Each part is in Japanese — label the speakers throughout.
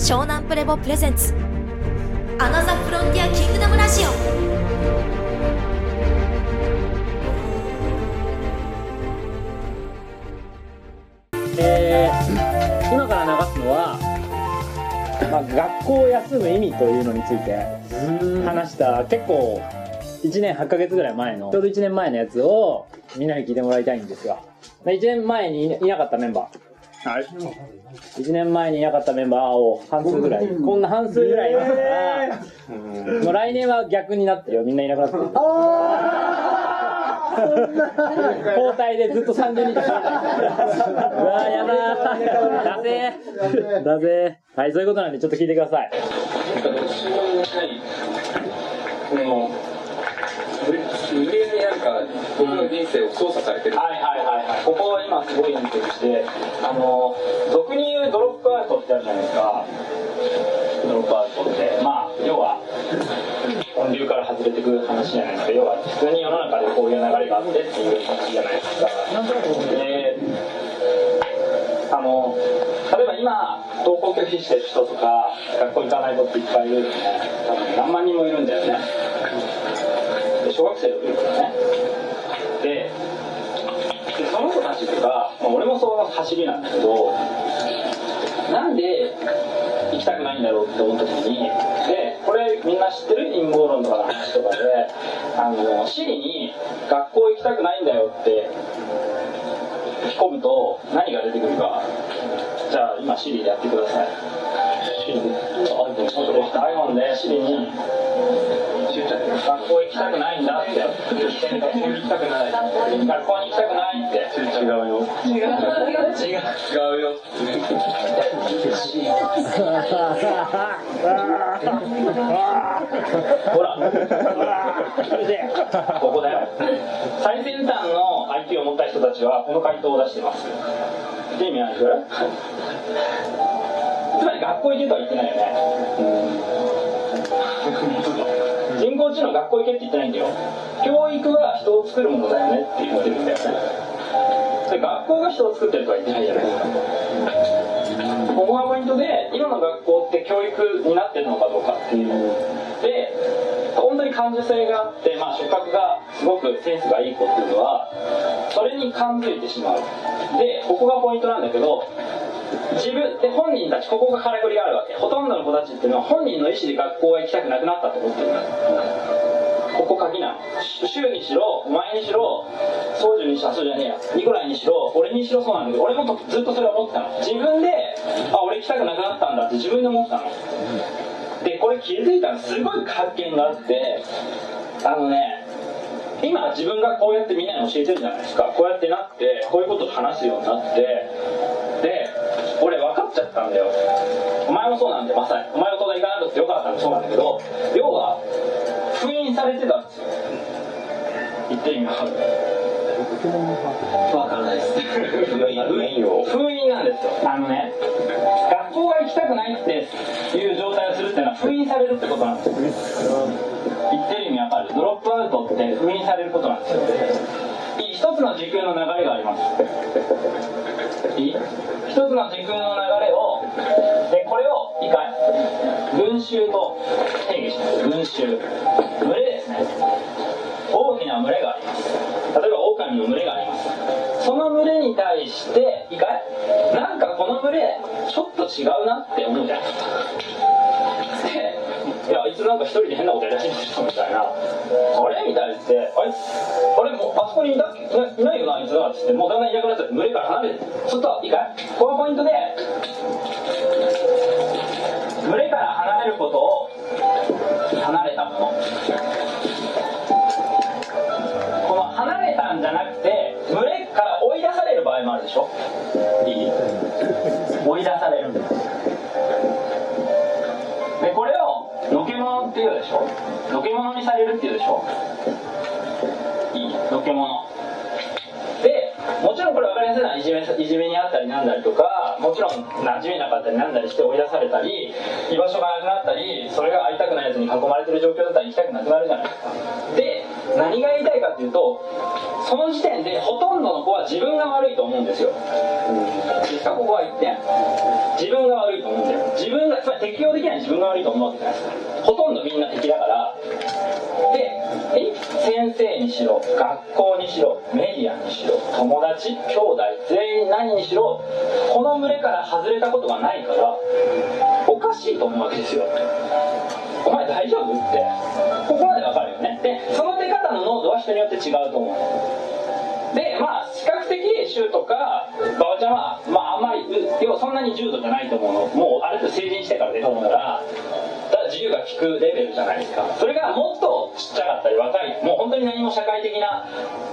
Speaker 1: 湘南プレボプレゼンツ。アナザーフロンティアキングダムラジオ。
Speaker 2: えー今から流すのは、まあ、学校を休む意味というのについて話した結構1年8ヶ月ぐらい前のちょうど1年前のやつをみんなに聞いてもらいたいんですが。1年前にいいなかったメンバーはい。1年前にいなかったメンバーを半数ぐらい。こんな半数ぐらい。いますからもう来年は逆になってるよ。みんないなくなってる。交代でずっと30人うわーやだー。だぜだぜはいそういうことなんでちょっと聞いてください。
Speaker 3: このか僕の人生を操作されてる、
Speaker 2: はいはいはいはい。ここは今すごいいいとしてあの俗に言うドロップアウトってあるじゃないですか。ドロップアウトって。まあ要は本流から外れてくる話じゃないですか。要は普通に世の中でこういう流れがあってっていう話じゃないですか。であの例えば今登校拒否してる人とか学校行かない子っていっぱいいるよね。多分何万人もいるんだよね。小学生いるからね。その子たちとか、まあ、俺もその走りなんだけどなんで行きたくないんだろうって思った時にでこれみんな知ってる？陰謀論とかの話とかであのシリに学校行きたくないんだよって吹き込むと何が出てくるか。じゃあ今シリでやってください。シリで。iPhone でシリに学校行きたくないんだって。学校行きたくない学校に行きたくないって。違うよ。違う違う違うよ。ほらここだよ。最先端の IQ を持った人たちはこの回答を出してます。って意味ある。つまり学校行けとは言ってないよね。人工知能学校行けって言ってないんだよ。教育は人を作るものだよねって言ってるんだよねで学校が人を作ってるとは言ってないじゃない。ですかここがポイントで今の学校って教育になってるのかどうかっていう。で本当に感受性があって、まあ、触覚がすごくセンスがいい子っていうのはそれに感づいてしまう。でここがポイントなんだけど自分で本人たちここがからくりがあるわけ。ほとんどの子たちっていうのは本人の意思で学校へ行きたくなくなったと思ってる。ここ鍵なの柊にしろお前にしろ宗樹にしろそうじゃねえやニコライにしろ俺にしろそうなんだけど俺もずっとそれを思ってたの。自分であ俺行きたくなくなったんだって自分で思ってたの。でこれ気づいたのすごい発見があってあのね今自分がこうやってみんなに教えてるじゃないですか。こうやってなってこういうこと話すようになってで俺分かっちゃったんだよ。お前もそうなんでまさに。お前の東大行かなくてよかったのもそうなんだけど要は封印されてたんですよ言ってる意味わかるわからないです。封印封印なんですよ。あのね学校が行きたくないっていう状態をするっていうのは封印されるってことなんですよ。言ってる意味わかる。ドロップアウトって封印されることなんですよ一つの時空の流れがあります。いい？一つの時空の流れをでこれをいいかい群衆と定義します。群衆。群れですね。大きな群れがあります。例えば狼の群れがあります。その群れに対していいかいなんかこの群れちょっと違うなって思うじゃないですか。つなんか一人で変なことやり始めてるみたいな。あれみたいなってあいつあれもうあそこにいたいないよなあいつがっつってもうだんだんいなくなっちゃって群れから離れてちょっといいかい？ここがポイントで群れから離れることを離れたもの。この離れたんじゃなくて群れから追い出される場合もあるでしょ？いい追い出されるんですけ者っていうでしょ？のけ者にされるっていうでしょ？いいのけ者でもちろんこれ分かりやすいのはいじめいじめにあったりなんだりとかもちろん馴染めなかったりなんだりして追い出されたり居場所がなくなったりそれが会いたくないやつに囲まれてる状況だったら行きたくなくなるじゃないですか。で何が言いたいかっていうとその時点でほとんどの子は自分が悪いと思うんですよ。いいですかここは1点。自分が悪いと思うんだよ。自分がつまり適応できない自分が悪いと思うわけじゃないですか。ほとんどみんな敵だから。で先生にしろ学校にしろメディアにしろ友達兄弟全員何にしろこの群れから外れたことがないからおかしいと思うわけですよ。お前大丈夫って。ここまでわかる？でその出方の濃度は人によって違うと思う。でまあ比較的シューとか馬場ちゃんは、まあ、あんまり要はそんなに重度じゃないと思うの。もうある程度成人してから出たものからだ自由が利くレベルじゃないですか。それがもっとちっちゃかったり若いもう本当に何も社会的な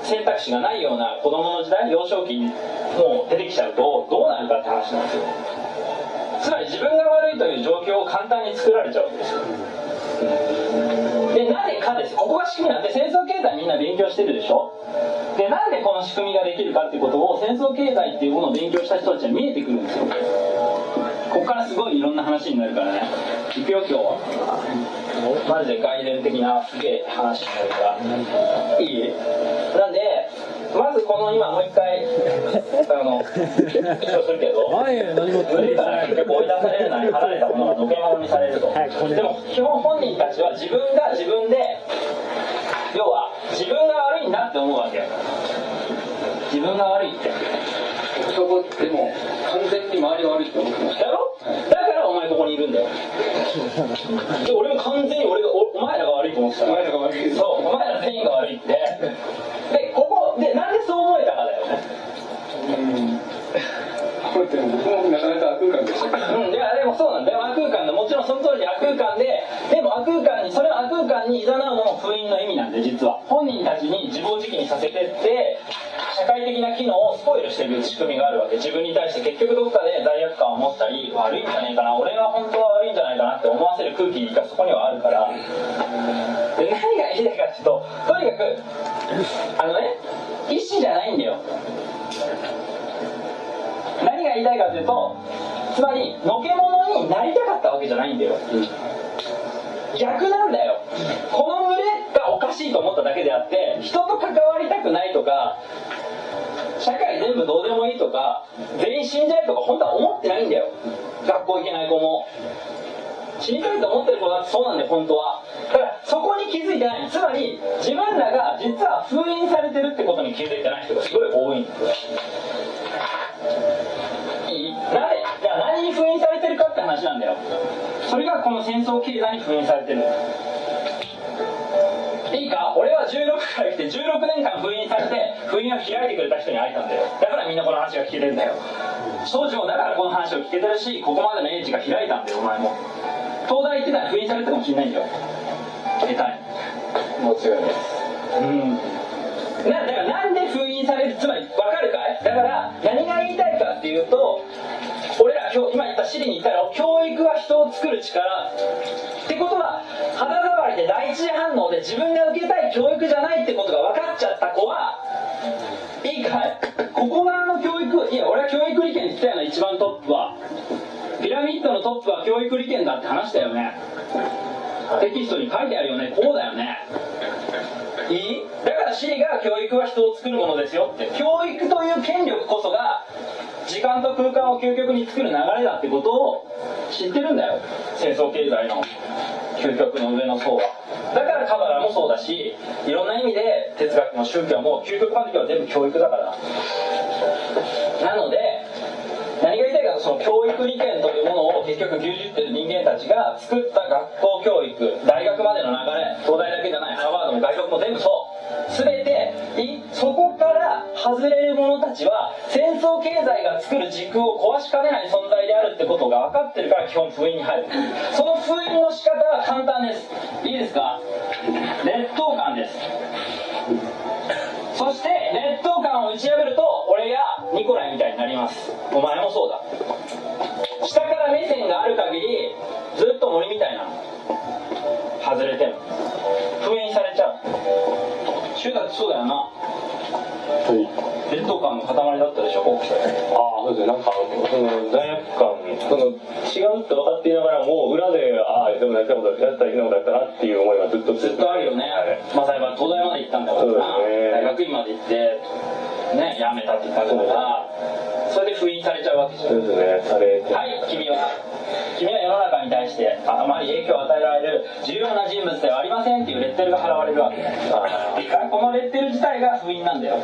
Speaker 2: 選択肢がないような子供の時代幼少期にもう出てきちゃうとどうなるかって話なんですよ。つまり自分が悪いという状況を簡単に作られちゃうわけですよ。でなぜかですここが仕組みなんで戦争経済みんな勉強してるでしょ？でなんでこの仕組みができるかってことを戦争経済っていうものを勉強した人たちは見えてくるんですよ。ここからすごいいろんな話になるからね。行くよ今日は。マジで概念的なすげえ話になるから。いい？なんでまずこの今もう一回 あの一応するけど
Speaker 4: 前何も
Speaker 2: 群れから結局追い出されるなり離れたものがのけ者にされると。
Speaker 4: はいこれ。
Speaker 2: でも基本本人たちは自分が自分で要は自分が悪いんだって思うわけ。自分が悪いって。
Speaker 3: そこでも完全に周りが悪いって思ってまし
Speaker 2: だろ？だからお前ここにいるんだよ。で俺も完全に俺がおお前らが悪いと思ってた
Speaker 3: たお前らが悪い。
Speaker 2: そうお前ら全員が悪いってでここでなんでそう思えたかだよね
Speaker 3: うんこれって僕もなかなか悪空間でしたけど
Speaker 2: うん、いやでもそうなんだよ悪空間でもちろんその通り悪空間ででも悪空間にそれを悪空間に誘うのも封印の意味なんで実は本人たちに自暴自棄にさせてって社会的な機能をスポイルしていく仕組みがあるわけ。自分に対して結局どっかで罪悪感を持ったり悪いんじゃないかな。俺は本当は悪いんじゃないかなって思わせる空気がそこにはあるから。で何が言いたいかっていうととにかくあのね意思じゃないんだよ。何が言いたいかというとつまりのけ者になりたかったわけじゃないんだよ、逆なんだよ。この群れがおかしいと思っただけであって人と関わりたくないとか社会全部どうでもいいとか全員死んじゃえとか本当は思ってないんだよ。学校行けない子も。死にたいと思ってる子だってそうなんだよ本当は。だからそこに気づいてない。つまり自分らが実は封印されてるってことに気づいてない人がすごい多いんですよ。いいなぜじゃあ何に封印されてるかって話なんだよ。それがこの戦争経済に封印されてる。いいか？俺は16から来て16年間封印されて封印を開いてくれた人に会えたんだよ。だからみんなこの話が聞けてんだよ。少女だからこの話を聞けてるしここまでの英知が開いたんだよお前も。東大行ってたら封印されてたかもしれないんだよ。下手に。
Speaker 3: もちろんです
Speaker 2: うん。なだからなんで封印されるつまり分かるかい？だから何が言いたいかっていうと俺ら今日今言ったシリに言ったら教育は人を作る力ってことは肌触りで第一次反応で自分が受けたい教育じゃないってことが分かっちゃった子はいいかい？ここ側の教育いや俺は教育利権って言ったよな一番トップはピラミッドのトップは教育利権だって話したよね。テキストに書いてあるよね。こうだよね。いい？だから C が教育は人を作るものですよって。教育という権力こそが時間と空間を究極に作る流れだってことを知ってるんだよ。戦争経済の究極の上の層は。だからカバラもそうだしいろんな意味で哲学も宗教も究極までは全部教育だから。なので何が言いたいかとその教育利権というものを結局牛耳ってる人間たちが作った学校教育大学までの流れ東大だけじゃないハーバードも外国も全部そう全ていそこから外れる者たちは戦争経済が作る時空を壊しかねない存在であるってことが分かってるから基本封印に入るその封印の仕方は簡単です。いいですか？劣等感です。を打ち破ると俺やニコライみたいになります。お前もそうだ。下から目線がある限りずっと森みたいなの外れても封印されちゃう。シュだってそうだよな。
Speaker 5: はい。
Speaker 2: 劣等感の塊だったでしょ
Speaker 5: ああそうですねなんかその罪悪感その違うって分かっていながらも裏でああでもやったことやったらいけないことだったなっていう思いはずっと
Speaker 2: ずっとあるよね、
Speaker 5: はい
Speaker 2: まあ、裁判東大まで行ったんだからな、
Speaker 5: そうですね。
Speaker 2: 大学院まで行ってね辞めたって言ったからそれで封印されちゃうわけじゃん。
Speaker 5: そうですね。されて。
Speaker 2: はい君は。君はに対してあまり影響を与えられる重要な人物ではありませんっていうレッテルが払われるわけ。でこのレッテル自体が封印なんだよ。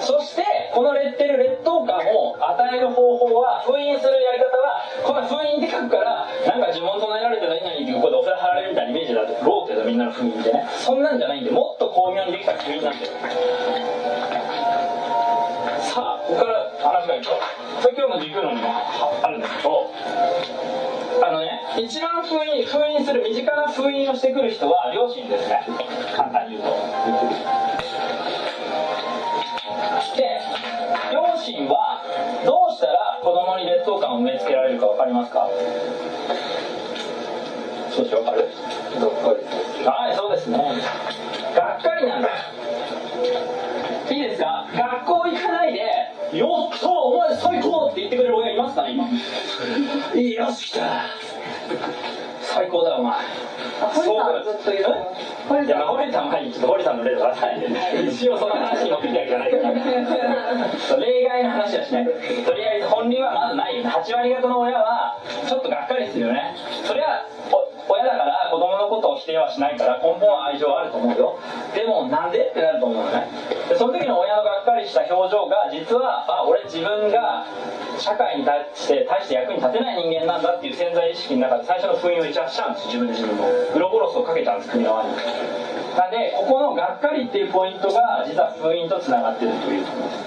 Speaker 2: そしてこのレッテル劣等感を与える方法は封印するやり方はこの封印って書くからなんか呪文唱えられて何々っていうこでお札貼られるみたいなイメージだとろうけどみんなの封印ってね。そんなんじゃないんでもっと巧妙にできた封印なんだよ。さあここからそれ今日の軸論にもあるんですけどあのね一番封印封印する身近な封印をしてくる人は両親ですね。簡単に言うと。で両親はどうしたら子供に劣等感を植え付けられるか分かりますか？少し分かるはいそうですね。がっかりなんだ。いよっそうお前最高!」って言ってくれる親いますか今。いいよし来た。最高だよお前。
Speaker 4: 堀さんずっと言う
Speaker 2: いや、まあ、堀さんはちょっと堀さんの例とか出さないで一応その話に乗ってきたわけじゃないから。そう例外の話はしない。とりあえず本流はまずないよね。8割方の親はちょっとがっかりするよね。それはお親だからことを否定はしないから根本は愛情はあると思うよ。でもなんでってなると思うのね。でその時の親のがっかりした表情が実はあ俺自分が社会に対して大して役に立てない人間なんだっていう潜在意識の中で最初の封印を打ち出しちゃうんです自分で自分の。ウロボロスをかけちゃうんです国の輪に。なんでここのがっかりっていうポイントが実は封印とつながってるというところです。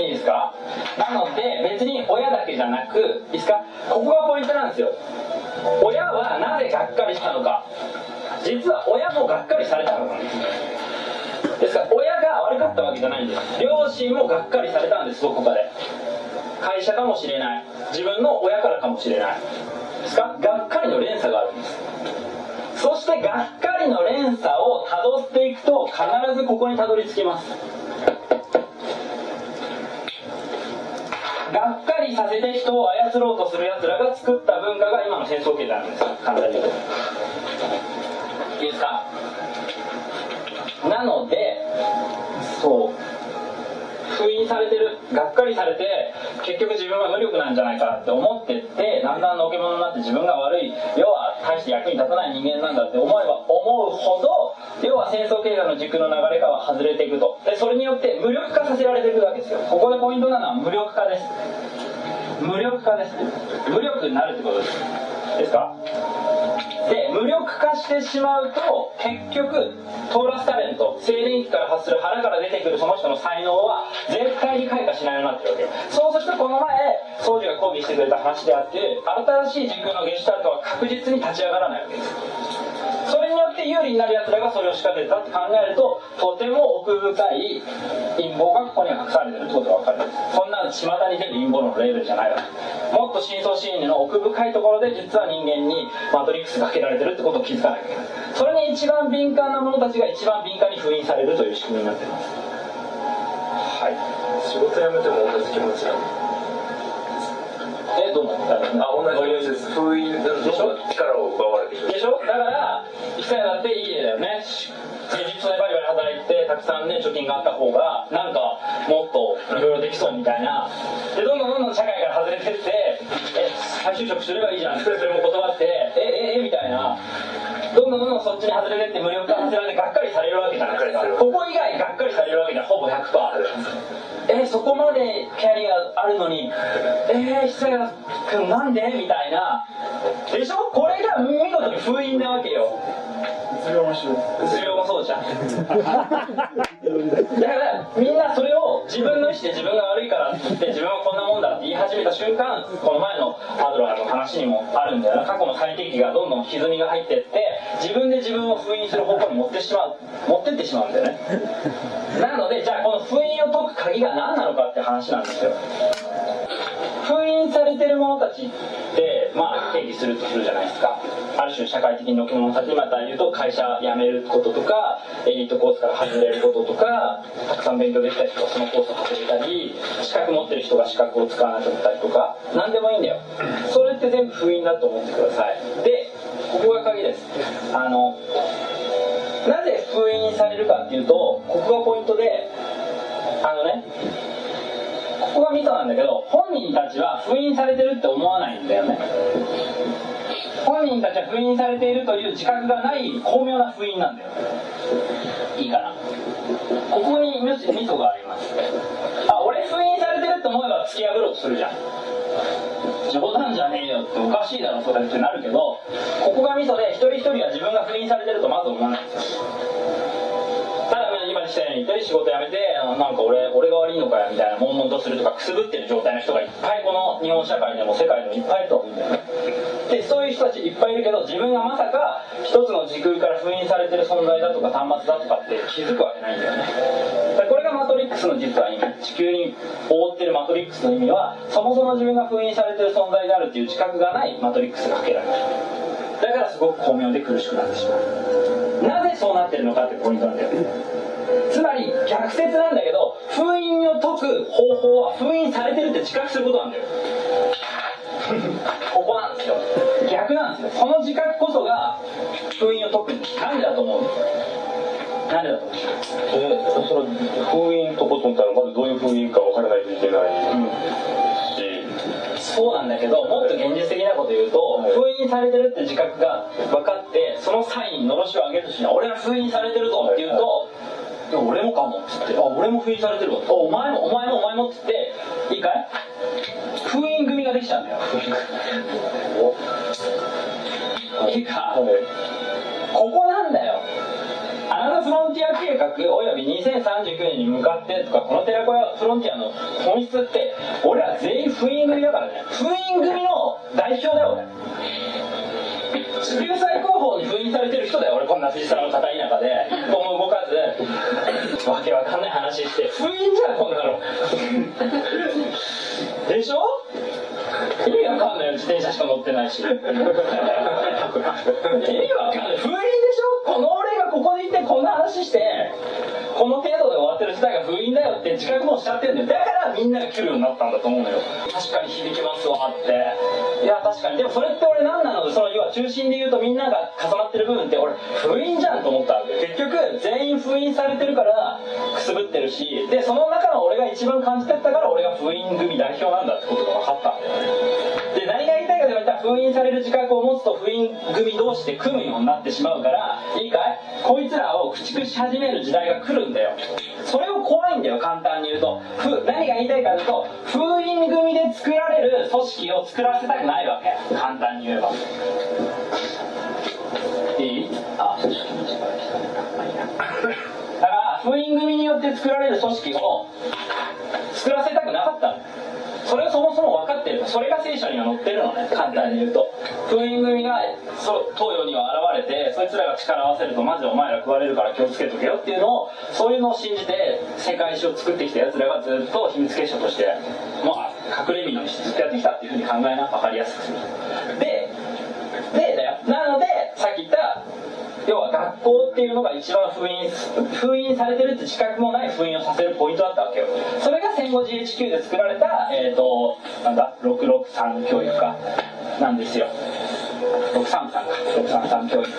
Speaker 2: いいですか？なので別に親だけじゃなくいいですか？ここがポイントなんですよ。親はなぜがっかりしたのか。実は親もがっかりされたか。らなんですですから親が悪かったわけじゃないんです。両親もがっかりされたんですどこかで。会社かもしれない。自分の親からかもしれない。ですかがっかりの連鎖があるんです。そしてがっかりの連鎖をたどっていくと必ずここにたどり着きます。がっかりさせて人を操ろうとするやつらが作った文化が今の戦争経済なんです。簡単に言うと。いいですかなのでそう。封印されてるがっかりされて結局自分は無力なんじゃないかって思ってってだんだんのけ者になって自分が悪い要は大して役に立たない人間なんだって思えば思うほど要は戦争経済の軸の流れからは外れていくと。でそれによって無力化させられていくわけですよ。ここでポイントなのは無力化です。無力化です。無力になるってことです。ですかで無力化してしまうと結局トーラスタレント静電気から発する腹から出てくるその人の才能は絶対に開花しないようになってるわけそうするとこの前宗司が抗議してくれた話であって新しい時空のゲシュタルトは確実に立ち上がらないわけです。それによって有利になる奴らがそれを仕掛けてたって考えるととても奥深い陰謀がここには隠されてるってことが分かる。そんな巷に出る陰謀のレベルじゃないわもっと深層心理の奥深いところで実は人間にマトリックスがかけられてるってことを気づかなきゃいけ。ないそれに一番敏感な者たちが一番敏感に封印されるという仕組みになっています。はい。
Speaker 3: 仕事辞めても同じ気持ちなの
Speaker 2: えどうなんだ
Speaker 3: あ同じ。です封印の力を奪われて
Speaker 2: でしょだから一歳だっていい家だよね現実でバリバリ働いてたくさんね貯金があった方がなんかもっといろいろできそうみたいなでどんどんどんどん社会から外れてってえ再就職すればいいじゃんそれも断ってえええみたいなどんどんどんどんそっちに外れてって無力化させられてがっかりされるわけじゃないですか。ここ以外がっかりされるわけじゃほぼ100%えそこまでキャリアあるのに。えー、久谷君なんで？みたいな。でしょ？これが見事に封印なわけようつ病もそうじゃんだからみんなそれを自分の意思で自分が悪いからって言って自分はこんなもんだって言い始めた瞬間この前のアドラーの話にもあるんだよ。な過去の最適がどんどん歪みが入ってって自分で自分を封印する方向に持ってしまう持ってってしまうんだよね。なのでじゃあこの封印を解く鍵が何なのかって話なんですよ。封印されてる者たちってまあ定義するとするじゃないですか。ある種社会的にのけ者たちまた言うと会社辞めることとかエリートコースから外れることとかたくさん勉強できた人がそのコースを始めたり資格持ってる人が資格を使わなかったりとか何でもいいんだよ。それって全部封印だと思ってください。でここが鍵です。あのなぜ封印されるかっていうとここがポイントであのねここがミソなんだけど本人たちは封印されてるって思わないんだよね。本人たちは封印されているという自覚がない巧妙な封印なんだよ。いいかな。ここにミソミソがあります。あ俺封印されてるって思えば突き破ろうとするじゃん。冗談じゃねえよっておかしいだろそれってなるけどここがミソで一人一人は自分が封印されてるとまず思わない。んですよだ今言ったように一人仕事辞めてなんか俺俺が悪いのかよみたいな悶々とするとかくすぶってる状態の人がいっぱいこの日本社会でも世界でもいっぱいいると思うんだよね。でそういう人たちいっぱいいるけど自分がまさか一つの時空から封印されてる存在だとか端末だとかって気づくわけないんだよね。だこれがマトリックスの実は意味。地球に覆ってるマトリックスの意味はそもそも自分が封印されてる存在であるっていう自覚がないマトリックスがかけられる。だからすごく巧妙で苦しくなってしまう。なぜそうなってるのかってポイントなんだよつまり逆説なんだけど封印を解く方法は封印されてるって自覚することなんだよ。ここなんですよ。逆なんですよ。この自覚こそが封印を解くんですなんでだと思うなんでだと思う
Speaker 5: えその封印とことんったらまずどういう封印か分からないといけないし、
Speaker 2: そうなんだけどもっと現実的なこと言うと、封印されてるって自覚が分かってその際にのろしを上げるとしな俺は封印されてるぞって言うと、いや俺もかもっつってあ俺も封印されてるわあお前もお前もお前もっつっていいかい？封印組ができちゃうんだよいいか？ここなんだよ。アナザフロンティア計画および2039年に向かってとかこのテラコヤフロンティアの本質って俺ら全員封印組だからね。封印組の代表だよ俺。地球最高峰に封印されてる人だよ俺。こんな藤沢の片田舎で。一歩も動かずわけわかんない話して。封印じゃんこんなの。でしょ？意味わかんないよ。自転車しか乗ってないし。意味わかんない。封印でしょ？この俺がここでいてこんな話してこの程度で終わってる事態が封印だよって自覚もしちゃってるんだよ。だからみんなが来るようになったんだと思うのよ。確かに響きますわって。いや確かに。でもそれって俺何なの？その要は中心で言うとみんなが重なってる部分って俺封印じゃんと思ったわけ。結局全員封印されてるからくすぶってるし。でその中の俺が一番感じてったから俺が封印組代表なんだってことが分かったんだよね。でた封印される自覚を持つと封印組同士で組むようになってしまうからいいかい？こいつらを駆逐し始める時代が来るんだよ。それを怖いんだよ簡単に言うと。ふ何が言いたいかというと封印組で作られる組織を作らせたくないわけ。簡単に言えば。いい？あ組織に力だから封印組によって作られる組織を作らせたくなかったの。それをそもそも分かってる。それが聖書には載ってるのね。簡単に言うと。封印組がそ東洋には現れてそいつらが力を合わせるとマジでお前ら食われるから気をつけとけよっていうのをそういうのを信じて世界史を作ってきたやつらがずっと秘密結社としてまあ隠れ蓑にしてずっとやってきたっていうふうに考えな分かりやすくする。でだよなのでさっき言った要は学校っていうのが一番封印封印されてるって自覚もない封印をさせるポイントだったわけよ。それが戦後 GHQ で作られたえ、ー、となんだ？663教育科なんですよ。633か。633教育。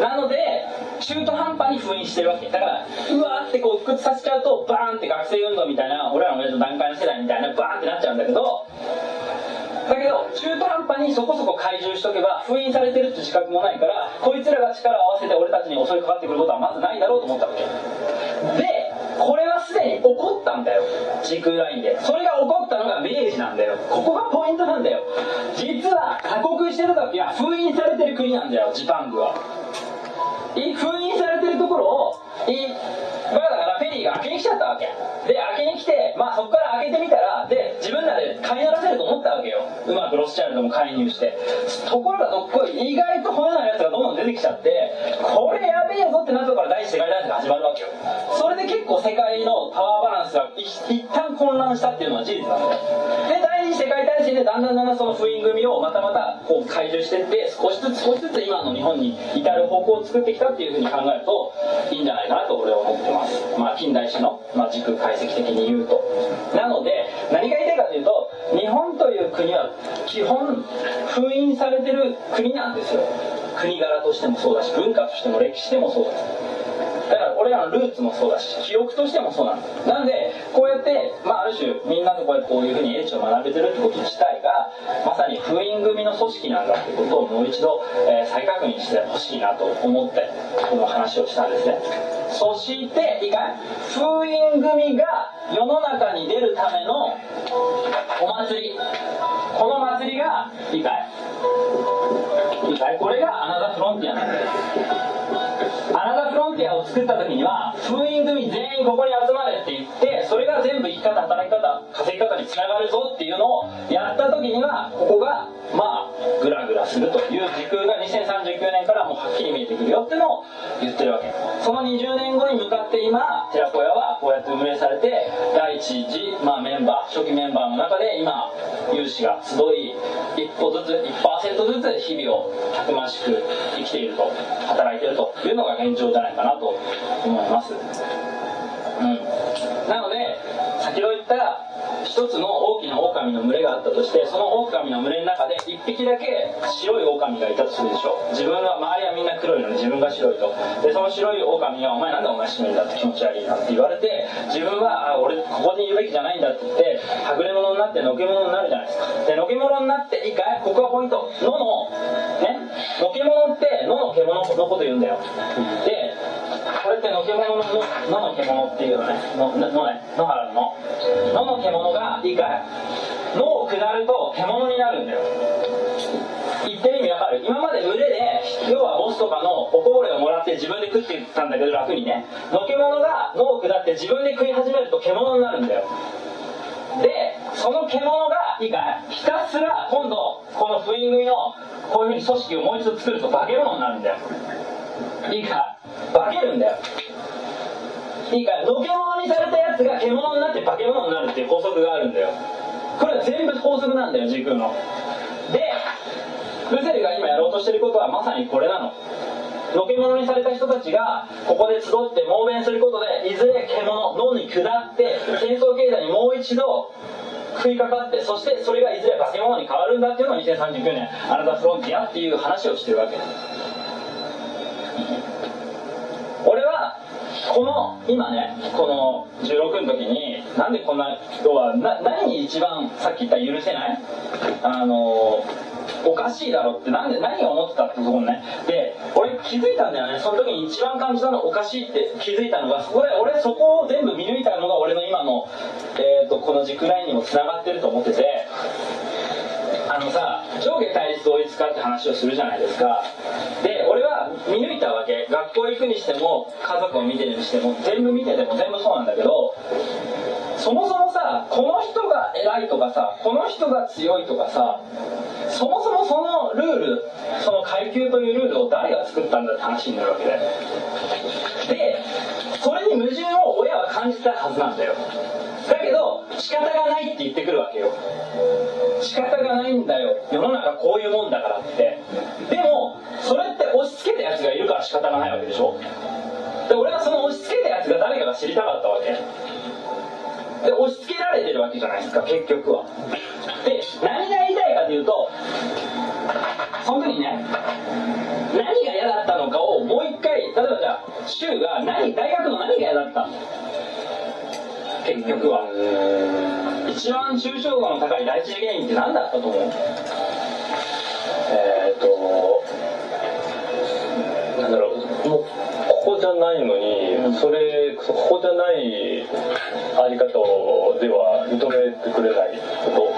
Speaker 2: なので中途半端に封印してるわけ。だからうわーってこう屈させちゃうとバーンって学生運動みたいな俺らの親の段階の世代みたいなバーンってなっちゃうんだけどだけど中途半端にそこそこ懐柔しとけば封印されてるって自覚もないからこいつらが力を合わせて俺たちに襲いかかってくることはまずないだろうと思ったわけ。でこれはすでに起こったんだよ。時空ラインで。それが起こったのが明治なんだよ。ここがポイントなんだよ。実は鎖国してる時は封印されてる国なんだよジパングは。封印されてるところをいバカだからフェリーが開けに来ちゃったわけ。で開けに来てまあそこから開けてみたらで自分らで飼いならせると思ったわけよ。うまくロスチャイルドも介入して。ところがどっこい意外と骨ないやつがどんどん出てきちゃってこれやべえぞってなったから第一世界大戦が始まるわけよ。それで結構世界のパワーバランスが一旦混乱したっていうのは事実なんだよ。で第二次世界大戦でだんだんだんだんその封印組をまたまたこう解除してって少しずつ少しずつ今の日本に至る方向を作ってきたっていうふうに考えるといいんじゃないかなと俺は思ってます。まあ近代史の、まあ、軸解析的に言うと。なので何が言いたいかというと日本という国は基本封印されてる国なんですよ。国柄としてもそうだし文化としても歴史でもそうだだから俺らのルーツもそうだし記憶としてもそうなんですなんでこうやって、まあ、ある種みんなでこうやってこういうふうに英知を学べてるってこと自体がまさに封印組の組織なんだってことをもう一度、えー再確認してほしいなと思ってこの話をしたんですね。そしていいかい封印組が世の中に出るためのお祭り。この祭りがいいかい？いいかい？これがアナザフロンティアなんだよ。アナザフロンティアを作った時には封印組全員ここに集まれって言ってが全部生き方働き方稼ぎ方につながるぞっていうのをやった時にはここがまあグラグラするという時空が2039年からもうはっきり見えてくるよっていうのを言ってるわけ。その20年後に向かって今寺子屋はこうやって運営されて第一次、まあ、メンバー初期メンバーの中で今有志が集い一歩ずつ1%ずつ日々をたくましく生きていると働いているというのが現状じゃないかなと思います。うん。なので先ほど言った一つの大きな狼の群れがあったとしてその狼の群れの中で一匹だけ白い狼がいたとするでしょ。う自分は周りはみんな黒いのに自分が白いと。でその白い狼が「お前なんでお前白いんだ」って気持ち悪いなって言われて自分はあ「俺ここにいるべきじゃないんだ」って言ってはぐれ者になってのけ者になるじゃないですか。でのけ者になっていいかい？ここがポイント「の」の。ね？のけ者って「の」の獣のこと言うんだよ。でこれってのけ者の「の」の獣っていうのね。のののね？野原の「の」の獣がいいかい「の」を下ると獣になるんだよ。言ってる意味わかる。今まで群れで要はボスとかのおこぼれをもらって自分で食ってたんだけど楽にね。のけ者が脳を下って自分で食い始めると獣になるんだよ。でその獣がいいかいひたすら今度この封印組のこういうふうに組織をもう一度作ると化け物になるんだよ。いいか化けるんだよ。いいかのけ者にされたやつが獣になって化け物になるっていう則があるんだよ。これは全部法則なんだよ時空の。でルゼルが今やろうとしてることはまさにこれなの。のけ者にされた人たちがここで集って猛弁することでいずれ獣脳に下って戦争経済にもう一度食いかかってそしてそれがいずれ化け物に変わるんだっていうのを2039年アナザーフロンティアっていう話をしてるわけ。俺はこの今ねこの16の時になんでこんな人はな何に一番さっき言った許せない？あのおかしいだろってなんで何を思ってたってところね。で俺気づいたんだよね。その時に一番感じたのおかしいって気づいたのがそこで俺そこを全部見抜いたのが俺の今の、えー、とこの軸ラインにもつながってると思ってて。あのさ上下対立同一化って話をするじゃないですか。で俺は見抜いたわけ。学校行くにしても家族を見てるにしても全部見てても全部そうなんだけどそもそもさこの人が偉いとかさこの人が強いとかさそもそもそのルールその階級というルールを誰が作ったんだって話になるわけででそれに矛盾を親は感じたはずなんだよ。だけど仕方がないって言ってくるわけよ。仕方がないんだよ。世の中こういうもんだからって。でもそれって押し付けたやつがいるから仕方がないわけでしょ。で俺はその押し付けたやつが誰かが知りたかったわけ。で押し付けられてるわけじゃないですか結局は。で何が言いたいかというとその時にね何が嫌だったのかをもう一回例えばじゃあ柊が何大学の何が嫌だったの？結局は。一番抽象度の高い第一次原因って何だったと思う？
Speaker 5: えっ、となんだろうもうここじゃないのに、それここじゃないあり方では認めてくれないこ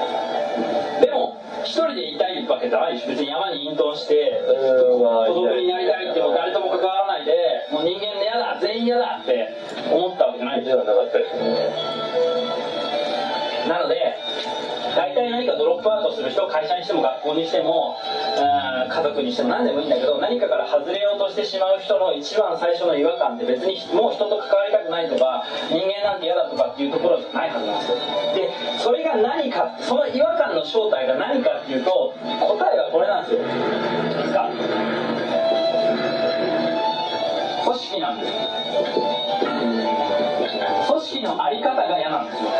Speaker 2: でも一人でいたいわけじゃないし別に山に隠遁して孤独になりたいってもう誰とも関わらないでだ全員嫌だって思ったわけじゃない
Speaker 5: ではなかったです
Speaker 2: なので大体何かドロップアウトする人会社にしても学校にしても家族にしても何でもいいんだけど何かから外れようとしてしまう人の一番最初の違和感って別にもう人と関わりたくないとか人間なんて嫌だとかっていうところじゃないはずなんですよ。でそれが何かその違和感の正体が何かっていうと答えはこれなんですよ。織なんです織のあり方が嫌なんですよ。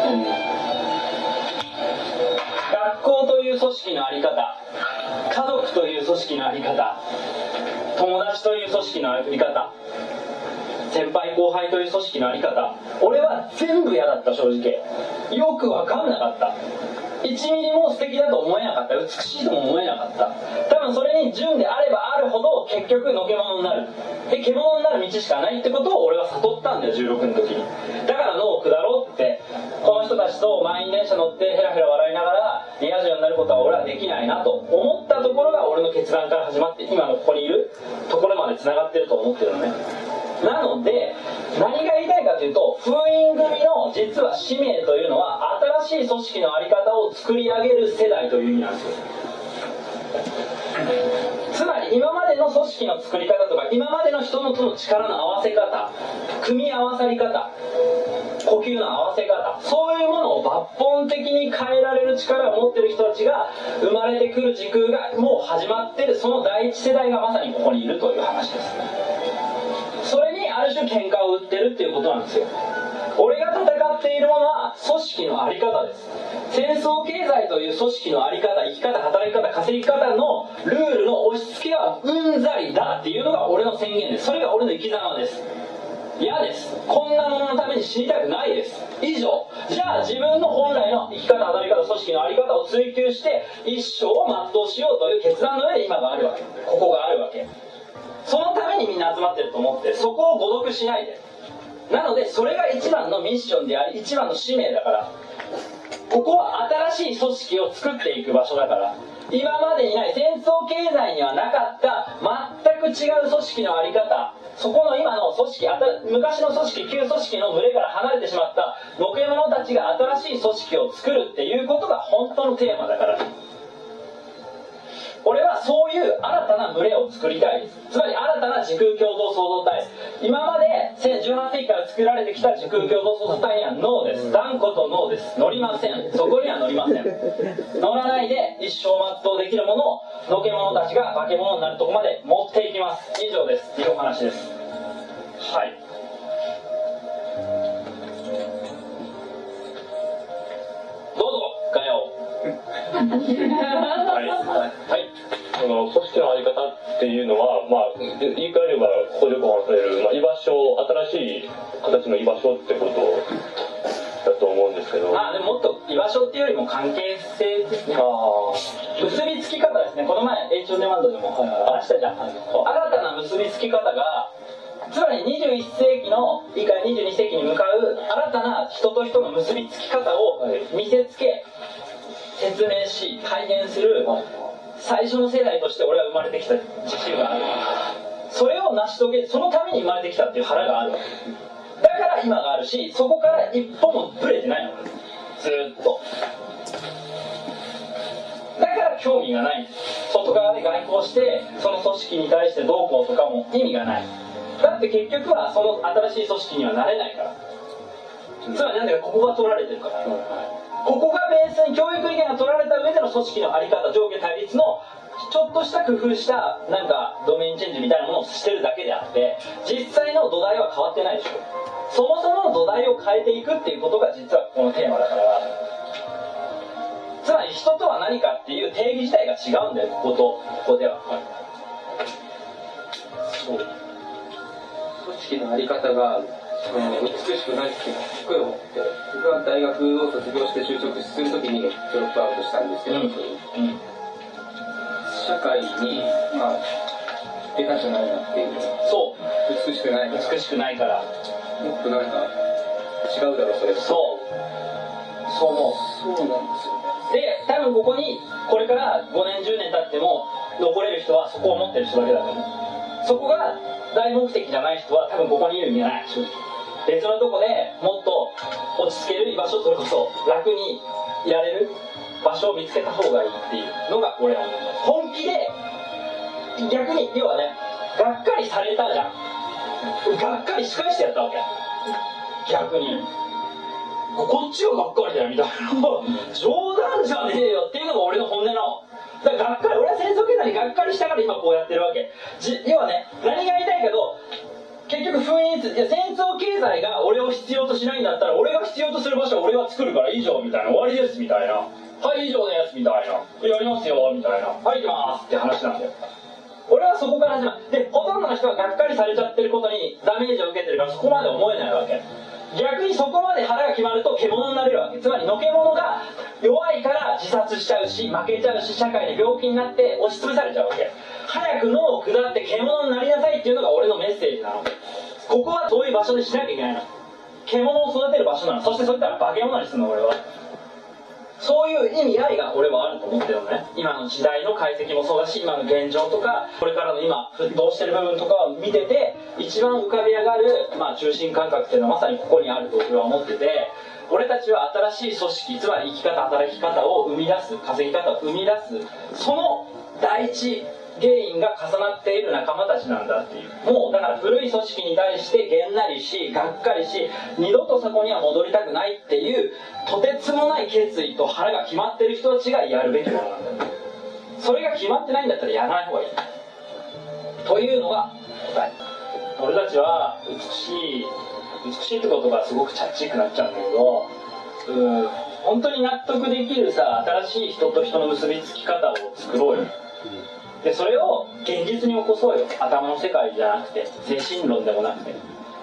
Speaker 2: 学校という組織のあり方家族という組織のあり方友達という組織のあり方先輩後輩という組織のあり方俺は全部嫌だった正直。よく分かんなかった。1ミリも素敵だと思えなかった。美しいとも思えなかった。多分それに純であればあるほど結局のけ者になる。で獣になる道しかないってことを俺は悟ったんだよ16の時に。だから脳を下ろうってこの人たちと満員電車乗ってヘラヘラ笑いながらリア充になることは俺はできないなと思ったところが俺の決断から始まって今のここにいるところまでつながってると思ってるのね。なので何が言いたいかというと封印組の実は使命というのは新しい組織の在り方を作り上げる世代という意味なんですよ。つまり今までの組織の作り方とか今までの人のとの力の合わせ方組み合わさり方呼吸の合わせ方そういうものを抜本的に変えられる力を持ってる人たちが生まれてくる時空がもう始まってるその第一世代がまさにここにいるという話です。それにある種喧嘩を売ってるっていうことなんですよ。俺が戦っているものは組織の在り方です。戦争経済という組織の在り方生き方働き方稼ぎ方のルールの押し付けはうんざりだっていうのが俺の宣言です。それが俺の生き様です。嫌です。こんなもののために死にたくないです。以上。じゃあ自分の本来の生き方働き方組織の在り方を追求して一生を全うしようという決断の上で今があるわけ。ここがあるわけ。そのためにみんな集まってると思ってそこを誤読しないで。なのでそれが一番のミッションであり一番の使命だから。ここは新しい組織を作っていく場所だから。今までにない戦争経済にはなかった全く違う組織の在り方。そこの今の組織昔の組織旧組織の群れから離れてしまったのけ者たちが新しい組織を作るっていうことが本当のテーマだから。俺はそういう新たな群れを作りたい。つまり新たな時空共同創造体。今まで18世紀から作られてきた時空共同創造体にはノーです。断固とノーです。乗りません。そこには乗りません。乗らないで一生全うできるものをのけ者たちが化け物になるとこまで持っていきます。以上です。っていうお話です。はい。どうぞガヤオ
Speaker 5: はい、はい、その組織の在り方っていうのは、まあ、言い換えればここでこう話される、まあ、居場所新しい形の居場所ってことだと思うんですけど。
Speaker 2: あでももっと居場所っていうよりも関係性ですね。
Speaker 5: あ
Speaker 2: 結びつき方ですね。この前 H オデマンドでも話したじゃん。新たな結びつき方がつまり21世紀の以下22世紀に向かう新たな人と人の結びつき方を見せつけ説明し体現する最初の世代として俺は生まれてきた自信がある。それを成し遂げそのために生まれてきたっていう腹がある。だから今があるしそこから一歩もブレてないの。ずっと。だから興味がない。外側で外交してその組織に対してどうこうとかも意味がない。だって結局はその新しい組織にはなれないから。つまりなんでかここが取られてるから。ここがベースに教育意見が取られた上での組織の在り方上下対立のちょっとした工夫したなんかドメインチェンジみたいなものをしてるだけであって実際の土台は変わってないでしょ。そもそもの土台を変えていくっていうことが実はこのテーマだから。つまり人とは何かっていう定義自体が違うんだよこことここでは。
Speaker 3: そう。組織のあり方がその美しくないっていうのをすごい思って僕は大学を卒業して就職するときにドロップアウトしたんですけど、
Speaker 2: うん。
Speaker 3: 社会にまあ出たじゃないなっていう
Speaker 2: そう。
Speaker 3: 美しくないから。
Speaker 2: 美しくないから
Speaker 3: もっとなんか違うだろうそれ。
Speaker 2: そう。そう思う。
Speaker 3: そうなんですよ。
Speaker 2: で多分ここにこれから5年10年経っても残れる人はそこを持ってる人だけだと思う。そこが大目的じゃない人は多分ここにいる意味がない。正直別のとこでもっと落ち着ける居場所それこそ楽にいられる場所を見つけた方がいいっていうのが俺は思います。本気で逆に要はねがっかりされたじゃんがっかり仕返してやったわけ。逆に。こっちががっかりだよみたいな。冗談じゃねえよっていうのが俺の本音なの。だからがっかり俺は戦争経済にがっかりしたから今こうやってるわけ。じ要はね何が言いたいけど結局封印いや戦争経済が俺を必要としないんだったら俺が必要とする場所は俺は作るから以上みたいな終わりですみたいな。はい以上ですみたいな。やりますよみたいな。はい行きます。って話なんだよ俺はそこから始まるでほとんどの人ががっかりされちゃってることにダメージを受けてるからそこまで思えないわけ。逆にそこまで腹が決まると獣になれるわけ。つまりのけ者が弱いから自殺しちゃうし負けちゃうし社会で病気になって押し潰されちゃうわけ。早く脳を下って獣になりなさいっていうのが俺のメッセージなの。ここはそういう場所でしなきゃいけないの。獣を育てる場所なの。そしてそれったら化け物にするの俺は。そういう意味合いが俺はあると思ってるのね。今の時代の解析もそうだし今の現状とかこれからの今沸騰してる部分とかを見てて一番浮かび上がる、まあ、中心感覚っていうのはまさにここにあると俺は思ってて俺たちは新しい組織つまり生き方働き方を生み出す稼ぎ方を生み出すその第一原因が重なっている仲間たちなんだっていう。もうだから古い組織に対してげんなりしがっかりし二度とそこには戻りたくないっていうとてつもない決意と腹が決まってる人たちがやるべきものなんだ。よそれが決まってないんだったらやらない方がいい。というのが答え。俺たちは美しい美しいってことがすごくチャッチーくなっちゃうんだけどうん本当に納得できるさ新しい人と人の結びつき方を作ろうよでそれを現実に起こそうよ。頭の世界じゃなくて精神論でもなくて。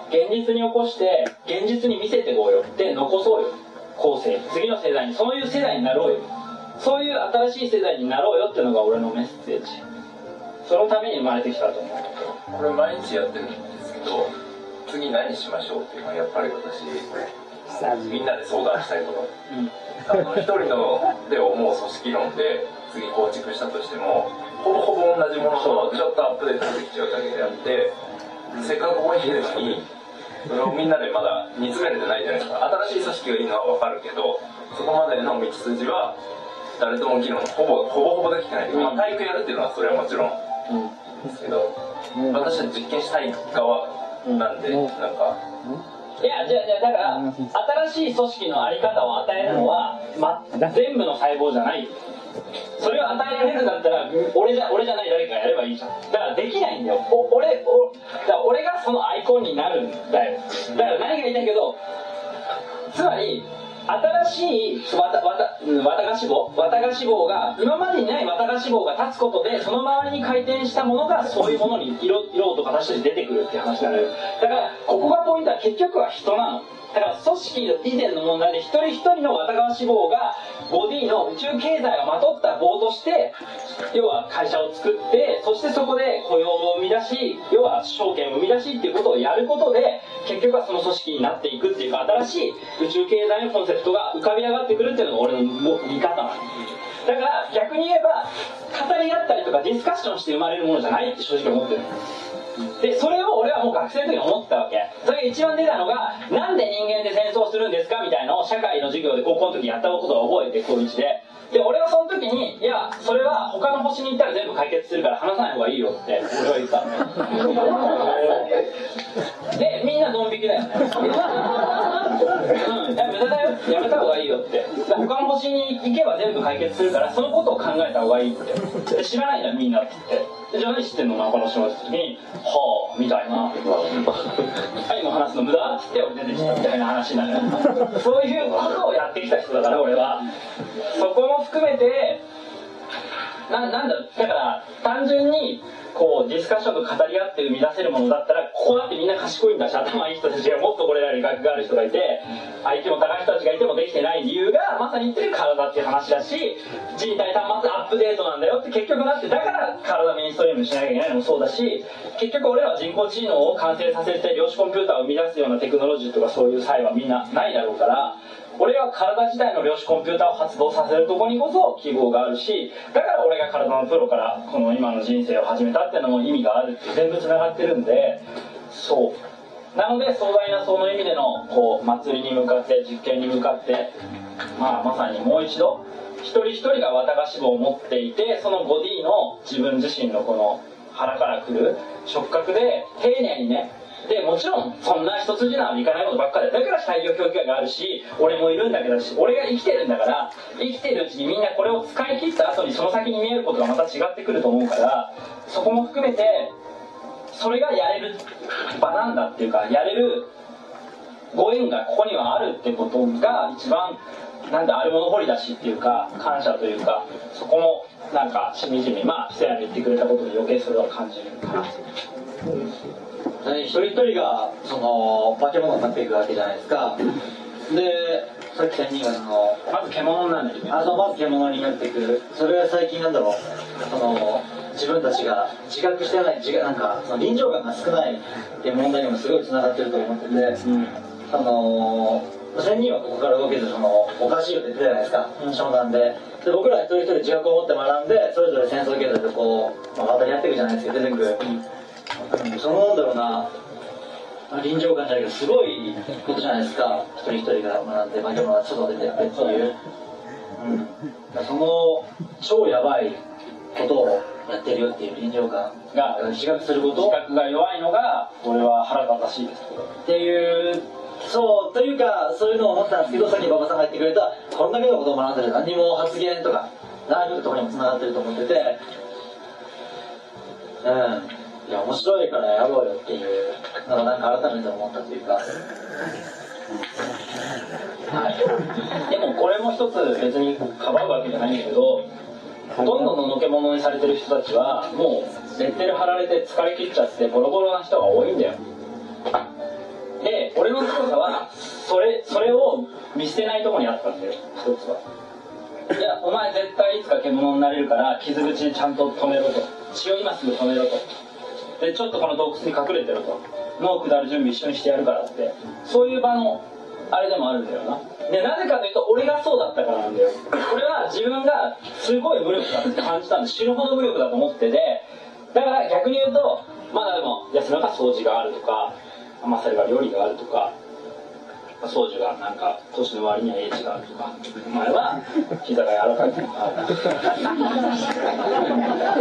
Speaker 2: 現実に起こして現実に見せてこうよ。って残そうよ。後世。次の世代に。そういう世代になろうよ。そういう新しい世代になろうよっていうのが俺のメッセージ。そのために生まれてきたと思う
Speaker 6: これ毎日やってるんですけど次何しましょうっていうのはやっぱり私みんなで相談したいこと。あの一人ので思う組織論で次構築したとしてもほぼほぼ同じものとちょっとアップデートできちゃうだけであってせっかくここにいるのにそれをみんなでまだ煮詰めれてないじゃないですか。新しい組織がいいのは分かるけどそこまでの道筋は誰とも議論ほぼほぼほぼできてない、まあ、体育やるっていうのはそれはもちろんですけど私は実験したい側なんでなんか。
Speaker 2: いやじゃあじゃあだから新しい組織の在り方を与えるのは、ま、全部の細胞じゃない。よそれを与えられるんだったら俺じゃ俺じゃない誰かやればいいじゃん。だからできないんだよ。お俺おだ俺がそのアイコンになるんだよ。だから何が言いたいけどつまり新しい綿綿うん綿菓子棒綿菓子棒が今までにない綿菓子棒が立つことでその周りに回転したものがそういうものに色色と形として出てくるっていう話なのよだからここがポイントは結局は人なの。だから組織以前の問題で一人一人の綿菓子棒がボディの宇宙経済をまとった棒として要は会社を作ってそしてそこで雇用を生み出し要は証券を生み出しっていうことをやることで結局はその組織になっていくっていうか新しい宇宙経済のコンセプトが浮かび上がってくるっていうのが俺の見方なのだから逆に言えば語り合ったりとかディスカッションして生まれるものじゃないって正直思ってる。んですでそれを俺はもう学生の時に思ってたわけ。それが一番出たのがなんで人間で戦争するんですかみたいなのを社会の授業で高校の時やったことを覚えて高1で。で俺はその時にいやそれは他の星に行ったら全部解決するから話さない方がいいよって俺は言ったの。でみんなドン引きだよね。うん、や無駄だよ。やめた方がいいよって。他の星に行けば全部解決するからそのことを考えた方がいいって。知らないじゃんみんなって。言ってでじゃあ何知ってんの？中野島って時に「はあ」みたいな「はいも話すの無駄?」っつって俺出てきたみたいな話になるそういうことをやってきた人だから俺は。そこも含めてななんだだから単純にこうディスカッションと語り合って生み出せるものだったらここだってみんな賢いんだし頭いい人たちがもっとこれらに学がある人がいて相手も高い人たちがいてもできてない理由がまさに言ってる体っていう話だし人体端末アップデートなんだよって結局なってだから体メインストリームしなきゃいけないのもそうだし結局俺らは人工知能を完成させて量子コンピューターを生み出すようなテクノロジーとかそういう際はみんなないだろうから俺は体自体の量子コンピューターを発動させるとこにこそ希望があるしだから俺が体のプロからこの今の人生を始めたっていうのも意味があるって全部つながってるんでそう。なので壮大なその意味でのこう祭りに向かって実験に向かって、まあ、まさにもう一度一人一人が綿菓子棒を持っていてそのボディの自分自身のこの腹からくる触覚で丁寧にねでもちろんそんな一筋縄でいかないことばっかりだから大量供給があるし俺もいるんだけどし俺が生きてるんだから生きてるうちにみんなこれを使い切った後にその先に見えることがまた違ってくると思うからそこも含めてそれがやれる場なんだっていうかやれるご縁がここにはあるってことが一番なんだあるもの掘り出しっていうか感謝というかそこもなんかしみじみまあせやに言ってくれたことに余計それは感じるかな。
Speaker 7: 一人一人がその化け物になっていくわけじゃないですか。でさっき3人がその
Speaker 2: まず獣になるんだよ
Speaker 7: あのまず獣になっていくそれは最近なんだろう。その自分たちが自覚してない自なんかその臨場感が少ないっていう問題にもすごいつながってると思ってて、
Speaker 2: うん。
Speaker 7: あの仙人はここから動けずそのおかしいよって言ってたじゃないですか、湘南で。で僕ら一人一人自覚を持って学んでそれぞれ戦争経済でこう、まあ、渡り合っていくじゃないですか出てくる、うんそのなんだろうな。臨場感じゃないけどすごいことじゃないですか。一人一人が学んで化け物が外出てってっていう、うん、その超やばいことをやってるよっていう臨場感
Speaker 2: が
Speaker 7: 自覚すること。
Speaker 2: 自覚が弱いのが俺は腹立たしいです
Speaker 7: っていう。そうというかそういうのを思ったんですけどさっき馬場さんが言ってくれたこんだけのことを学んでる何も発言とかライブとかにもつながってると思ってて。うん。いや面白いからやろうよっていうのがなんか改めて思ったというか。
Speaker 2: はい、でもこれも一つ別にかばうわけじゃないんだけどほとんどののけ者にされてる人たちはもうレッテル貼られて疲れ切っちゃってボロボロな人が多いんだよ。で俺の強さはそれそれを見捨てないとこにあったんだよ一つは。いやお前絶対いつか獣になれるから傷口ちゃんと止めろと。血を今すぐ止めろと。でちょっとこの洞窟に隠れてると。脳下る準備一緒にしてやるからって。そういう場のあれでもあるんだよな。でなぜかというと俺がそうだったからなんだよ。俺は自分がすごい無力だって感じたんで死ぬほど無力だと思ってて。だから逆に言うとまだでも安らか掃除があるとかまさるが料理があるとかまあ掃除がなんか年の割にはエッジがあるとかお前は膝が柔らかいとか。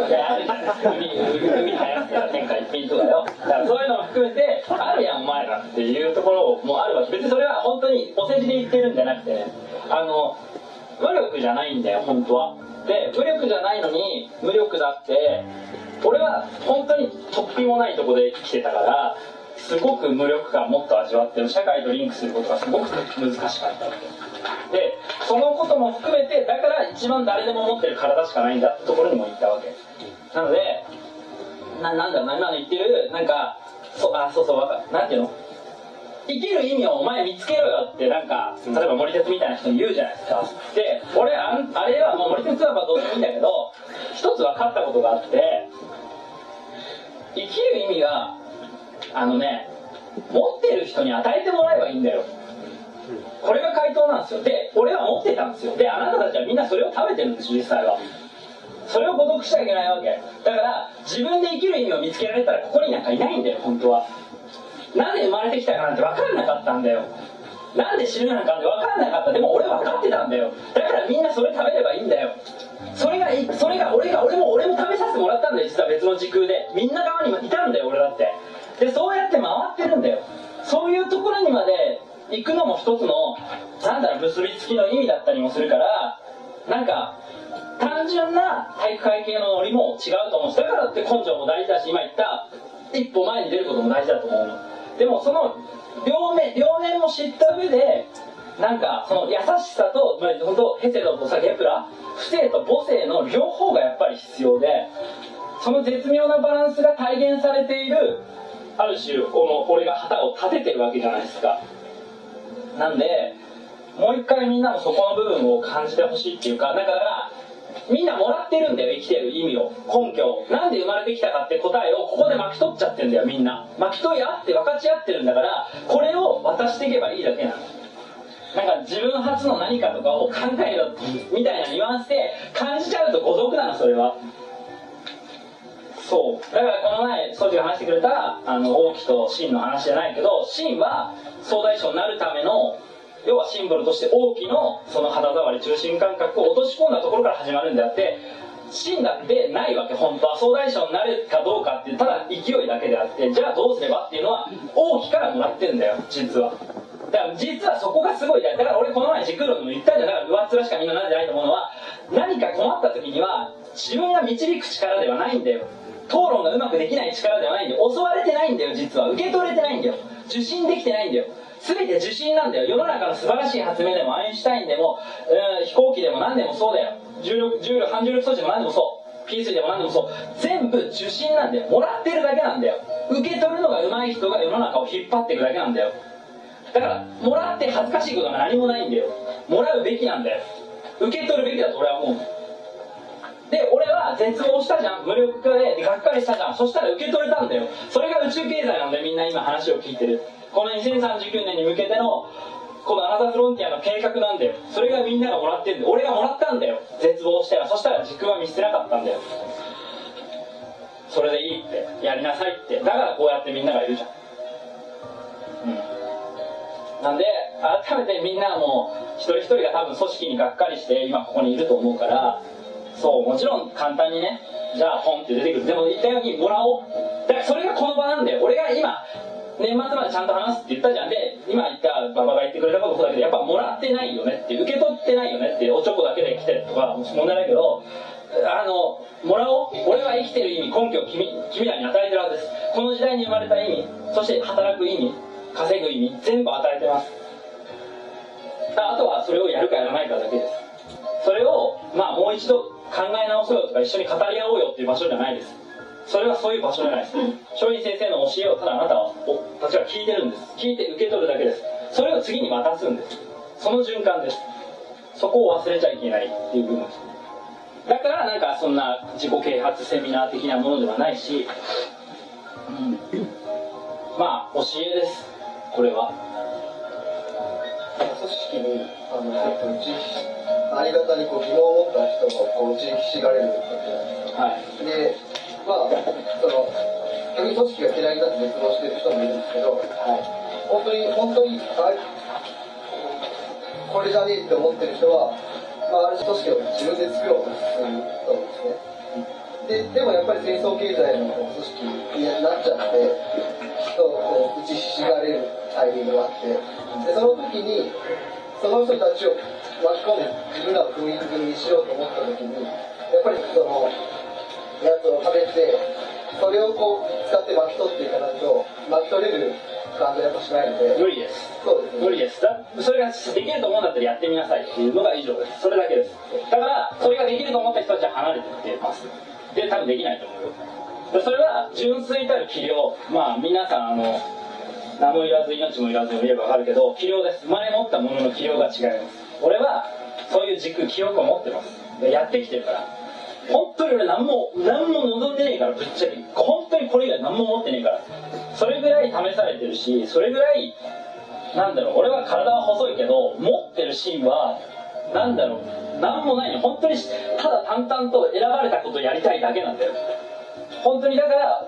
Speaker 2: いやあるじゃない海海流行ってた天下一品とかよだからそういうのも含めてあるやんお前らっていうところもあるわけ。別にそれは本当にお世辞で言ってるんじゃなくてあの無力じゃないんだよ本当は。で無力じゃないのに無力だって俺は本当に突飛もないとこで生きてたからすごく無力感をもっと味わってる社会とリンクすることがすごく難しかったわけ。でそのことも含めてだから一番誰でも持ってる体しかないんだってところにも行ったわけ。なのでななんだろうな今の言ってるなんかそあそうそうわかなんていうの？生きる意味をお前見つけろよってなんか例えば森鉄みたいな人に言うじゃないですか。で俺ああれはもう森鉄はまあどうでもいいんだけど一つ分かったことがあって生きる意味があのね持ってる人に与えてもらえばいいんだよ。これが回答なんですよ。で俺は持ってたんですよ。であなたたちはみんなそれを食べてるんです実際は。それを孤独しちゃいけないわけ。だから自分で生きる意味を見つけられたらここになんかいないんだよ本当は。なんで生まれてきたかなんて分かんなかったんだよ。なんで死ぬなんかなんて分かんなかった。でも俺分かってたんだよ。だからみんなそれ食べればいいんだよ。それがそれが俺が俺も俺も食べさせてもらったんだよ実は別の時空で。みんな側にもいたんだよ俺だって。でそうやって回ってるんだよ。そういうところにまで行くのも一つのなんだろう結びつきの意味だったりもするからなんか単純な体育会系のノリも違うと思う。しだからって根性も大事だし今言った一歩前に出ることも大事だと思うの。でもその両面両面も知った上でなんかその優しさと、まあ、本当ヘセドとさゲプラ不正と母性の両方がやっぱり必要でその絶妙なバランスが体現されているある種この俺が旗を立ててるわけじゃないですか。なんでもう一回みんなもそこの部分を感じてほしいっていうかだからみんなもらってるんだよ生きてる意味を根拠なんで生まれてきたかって答えをここで巻き取っちゃってんだよみんな。巻き取り合って分かち合ってるんだからこれを渡していけばいいだけなの。なんか自分初の何かとかを考えろみたいなニュアンスで感じちゃうと誤読なのそれは。そう。だからこの前総司が話してくれたあの王毅と秦の話じゃないけど秦は総大将になるための要はシンボルとして王毅のその肌触り中心感覚を落とし込んだところから始まるんであって秦だってないわけ。本当は総大将になるかどうかってただ勢いだけであってじゃあどうすればっていうのは王毅からもらってるんだよ。実は。だから実はそこがすごいだから俺この前時空論でも言ったじゃん。だから上っ面しかみんななんじゃないと思うのは何か困った時には自分が導く力ではないんだよ。討論がうまくできない力ではないんだよ。襲われてないんだよ実は。受け取れてないんだよ。受信できてないんだよ。全て受信なんだよ。世の中の素晴らしい発明でもアインシュタインでも、飛行機でも何でもそうだよ。重力重力反重力装置でも何でもそう。P3 でも何でもそう。全部受信なんだよ。もらってるだけなんだよ。受け取るのが上手い人が世の中を引っ張っていくだけなんだよ。だからもらって恥ずかしいことが何もないんだよ。もらうべきなんだよ。受け取るべきだと俺は思う。で俺は絶望したじゃん。無力化でがっかりしたじゃん。そしたら受け取れたんだよ。それが宇宙経済なのでみんな今話を聞いてる。この2039年に向けてのこのアナザーフロンティアの計画なんだよ。それがみんながもらってるんだよ。俺がもらったんだよ。絶望したらそしたら時空は見捨てなかったんだよ。それでいいって。やりなさいって。だからこうやってみんながいるじゃん。うん。なんで改めてみんなもう一人一人が多分組織にがっかりして今ここにいると思うからそうもちろん簡単にねじゃあポンって出てくる。でも言ったようにもらおう。だからそれがこの場なんだよ。俺が今年末までちゃんと話すって言ったじゃん。で今言った馬場が言ってくれたことそうだけどやっぱもらってないよねって受け取ってないよねっておちょこだけで来てるとか問題ないけどあのもらおう。俺は生きてる意味根拠を君君らに与えてるはずです。この時代に生まれた意味そして働く意味稼ぐ意味全部与えてます。あとはそれをやるかやらないかだけです。それをまあもう一度考え直そうよとか一緒に語り合おうよっていう場所じゃないです。それはそういう場所じゃないです。松陰先生の教えをただあなたはたちは聞いてるんです。聞いて受け取るだけです。それを次に渡すんです。その循環です。そこを忘れちゃいけないっていう部分です。だからなんかそんな自己啓発セミナー的なものではないし、うん、まあ教えです。これは。
Speaker 8: 組織にあのちょっとうちありがたにこう疑問を持った人がこう打ちひしがれるわけじゃないですか。
Speaker 2: はい、
Speaker 8: で、まあ、その、逆に組織が嫌いになって絶望してる人もいるんですけど、
Speaker 2: はい、
Speaker 8: 本当に、本当に、あこれじゃねえって思ってる人は、まあ、ある種組織を自分で作ろうとするとですね。で、でもやっぱり戦争経済の組織になっちゃって、人をこう打ちひしがれるタイミングがあって、で、その時に、その人たちを巻き込んで自分らを封印組にしようと思った時にやっぱりそのやつを食べてそれをこう使って巻き取っていかないと巻き取れる感じはやっぱしないので
Speaker 2: 無理です。
Speaker 8: そうですね。
Speaker 2: 無理ですだそれができると思うんだったらやってみなさいっていうのが以上です。それだけですだからそれができると思った人たちは離れてってますで多分できないと思う。よでそれは純粋たる器量。まあ皆さんあの名もいらず命もいらずを見れば分かるけど器量です。生まれ持ったものの器量が違います俺はそういう軸記憶を持ってます。やってきてるから。本当に俺何も何も望んでねえからぶっちゃけ。本当にこれ以外何も持ってねえから。それぐらい試されてるしそれぐらいなんだろう。俺は体は細いけど持ってるシーンはなんだろう。何もないの。本当にただ淡々と選ばれたことをやりたいだけなんだよ。本当にだから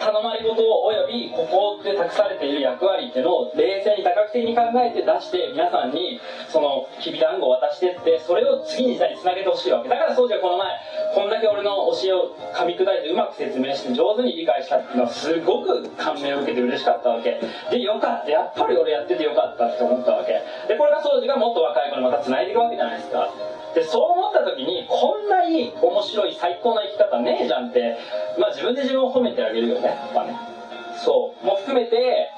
Speaker 2: 頼まれ事およびここで託されている役割っていうのを冷静に多角的に考えて出して皆さんにそのきびだんごを渡してってそれを次に時代につなげてほしいわけ。だからそうじゃこの前こんだけ俺の教えを噛み砕いてうまく説明して上手に理解したっていうのはすごく感銘を受けて嬉しかったわけ。でよかった。やっぱり俺やっててよかったって思ったわけ。でこれが掃除がもっと若い子にまたつないでいくわけじゃないですか。でそう思った時にこんないい面白い最高な生き方ねえじゃんってまあ自分で自分を褒めてあげるよねやっぱね。そう。も含めて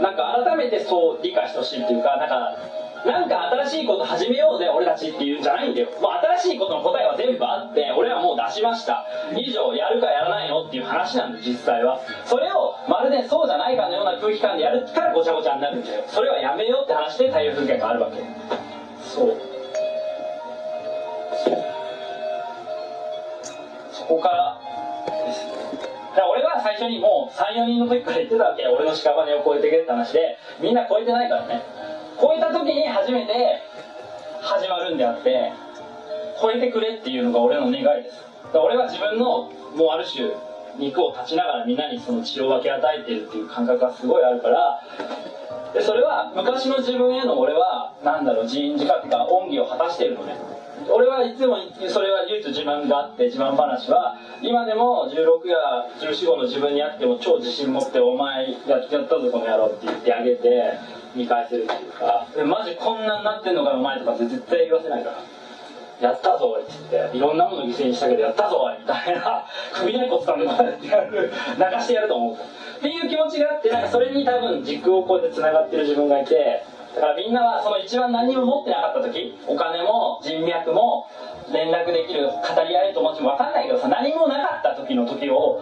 Speaker 2: なんか改めてそう理解してほしいっていうかなんかなんか新しいこと始めようぜ俺たちっていうんじゃないんだよ。もう新しいことの答えは全部あって俺はもう出しました。以上やるかやらないのっていう話なんだよ実際は。それをまるでそうじゃないかのような空気感でやるからごちゃごちゃになるんだよ。それはやめようって話で太陽風景があるわけ。そう。そこから。ですだから俺は最初にもう34人の時から言ってたわけ。俺の屍を超えてけって話でみんな超えてないからね。超えた時に初めて始まるんであって超えてくれっていうのが俺の願いです。だから俺は自分のもうある種肉を断ちながらみんなにその血を分け与えてるっていう感覚がすごいあるからでそれは昔の自分への俺はなんだろう自因自覚っていうか恩義を果たしてるのね。俺はいつもそれは唯一自慢があって自慢話は今でも16や1415の自分にあっても超自信持って「お前やったぞこの野郎」って言ってあげて見返せるっていうかマジこんなになってんのかお前とかって絶対言わせないからやったぞっつっていろんなもの犠牲にしたけどやったぞみたいな首根っこ掴んでこうやってやる泣かしてやると思う。っていう気持ちがあってなんかそれに多分軸をこうやってつながってる自分がいてだからみんなはその一番何も持ってなかった時お金も人脈も連絡できる語り合える友達も分かんないけどさ何もなかった時の時を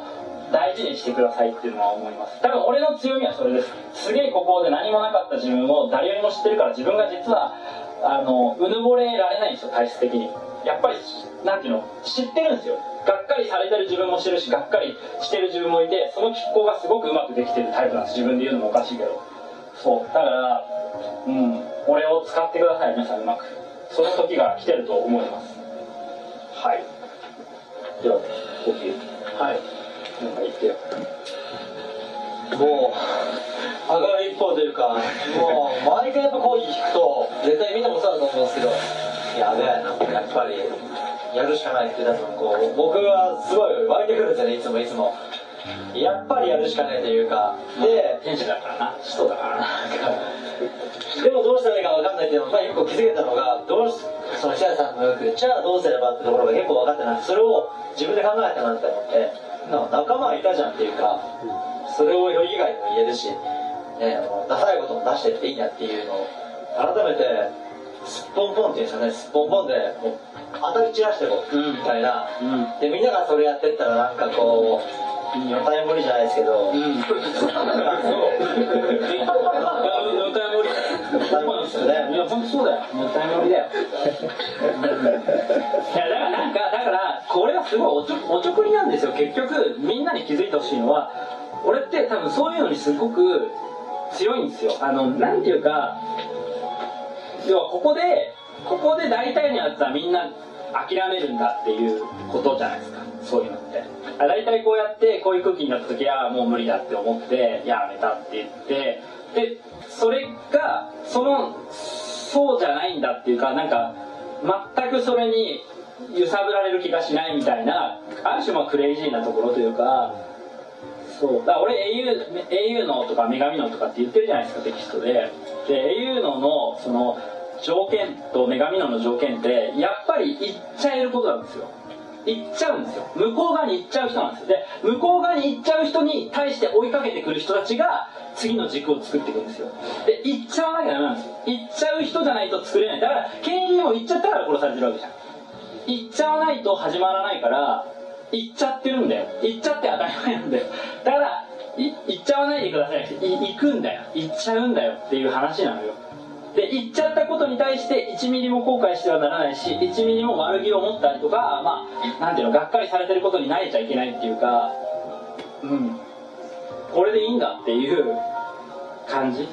Speaker 2: 大事にしてくださいっていうのは思います。多分俺の強みはそれです。すげえここで何もなかった自分を誰よりも知ってるから自分が実はあのうぬぼれられないんですよ体質的に。やっぱりなんていうの知ってるんですよ。がっかりされてる自分もしてるしがっかりしてる自分もいてその拮抗がすごくうまくできてるタイプなんです。自分で言うのもおかしいけど。そうだからうん俺を使ってください皆さんうまく。その時が来てると思います。はい。ではコーヒーはい。なんか言ってよ。
Speaker 7: もう上がる一方というかもう毎回やっぱ講義聞くと絶対みんなもそうだと思うんですけどやべえなやっぱりやるしかないって多分こう僕はすごい湧いてくるんですよねいつもいつもやっぱりやるしかないというかで
Speaker 2: 天使だからな。使徒だからな。
Speaker 7: でもどうしたらいいか分かんないっていうのが、まあ、一個気づけたのがどうしその白井さんのよくじゃあどうすればってところが結構分かってなくてそれを自分で考えたなって思って。な仲間いたじゃんっていうかそれをより以外にも言えるし、ね、ダサいことも出してっていいなっていうのを改めてすっぽんぽんっていうんですかね。すっぽんぽんで当たり散らしてこう、みたいな、でみんながそれやってったらなんかこう女体無理じゃないですけど、
Speaker 2: うん。そう。女体盛り。そうなんですよね。いや、本当そうだよ。女体盛りだよ。いや、だからなんか、だから、これはすごいおちょおちょくりなんですよ。結局、みんなに気づいてほしいのは、俺って多分そういうのにすごく強いんですよ。あの、なんていうか、要はここで、ここで大体のやつはみんな諦めるんだっていうことじゃないですか。そういうのって。大体こうやってこういう空気になった時はもう無理だって思ってやめたって言ってでそれがそのそうじゃないんだっていうかなんか全くそれに揺さぶられる気がしないみたいなある種まあクレイジーなところというかそうだから俺 au, au のとか女神のとかって言ってるじゃないですかテキストでで au ののその条件と女神のの条件ってやっぱり言っちゃえることなんですよ。行っちゃうんですよ。向こう側に行っちゃう人なんですよ。で向こう側に行っちゃう人に対して追いかけてくる人たちが次の軸を作っていくんですよ。で行っちゃわなきゃダメなんですよ。行っちゃう人じゃないと作れない。だから権利も行っちゃったから殺されてるわけじゃん。行っちゃわないと始まらないから行っちゃってるんだよ。行っちゃって当たり前なんだよ。だからい行っちゃわないでくださいい。行くんだよ。行っちゃうんだよっていう話なのよ。で言っちゃったことに対して1ミリも後悔してはならないし1ミリも悪気を持ったりとかまあなんていうのがっかりされてることに慣れちゃいけないっていうかうん。これでいいんだっていう感じ。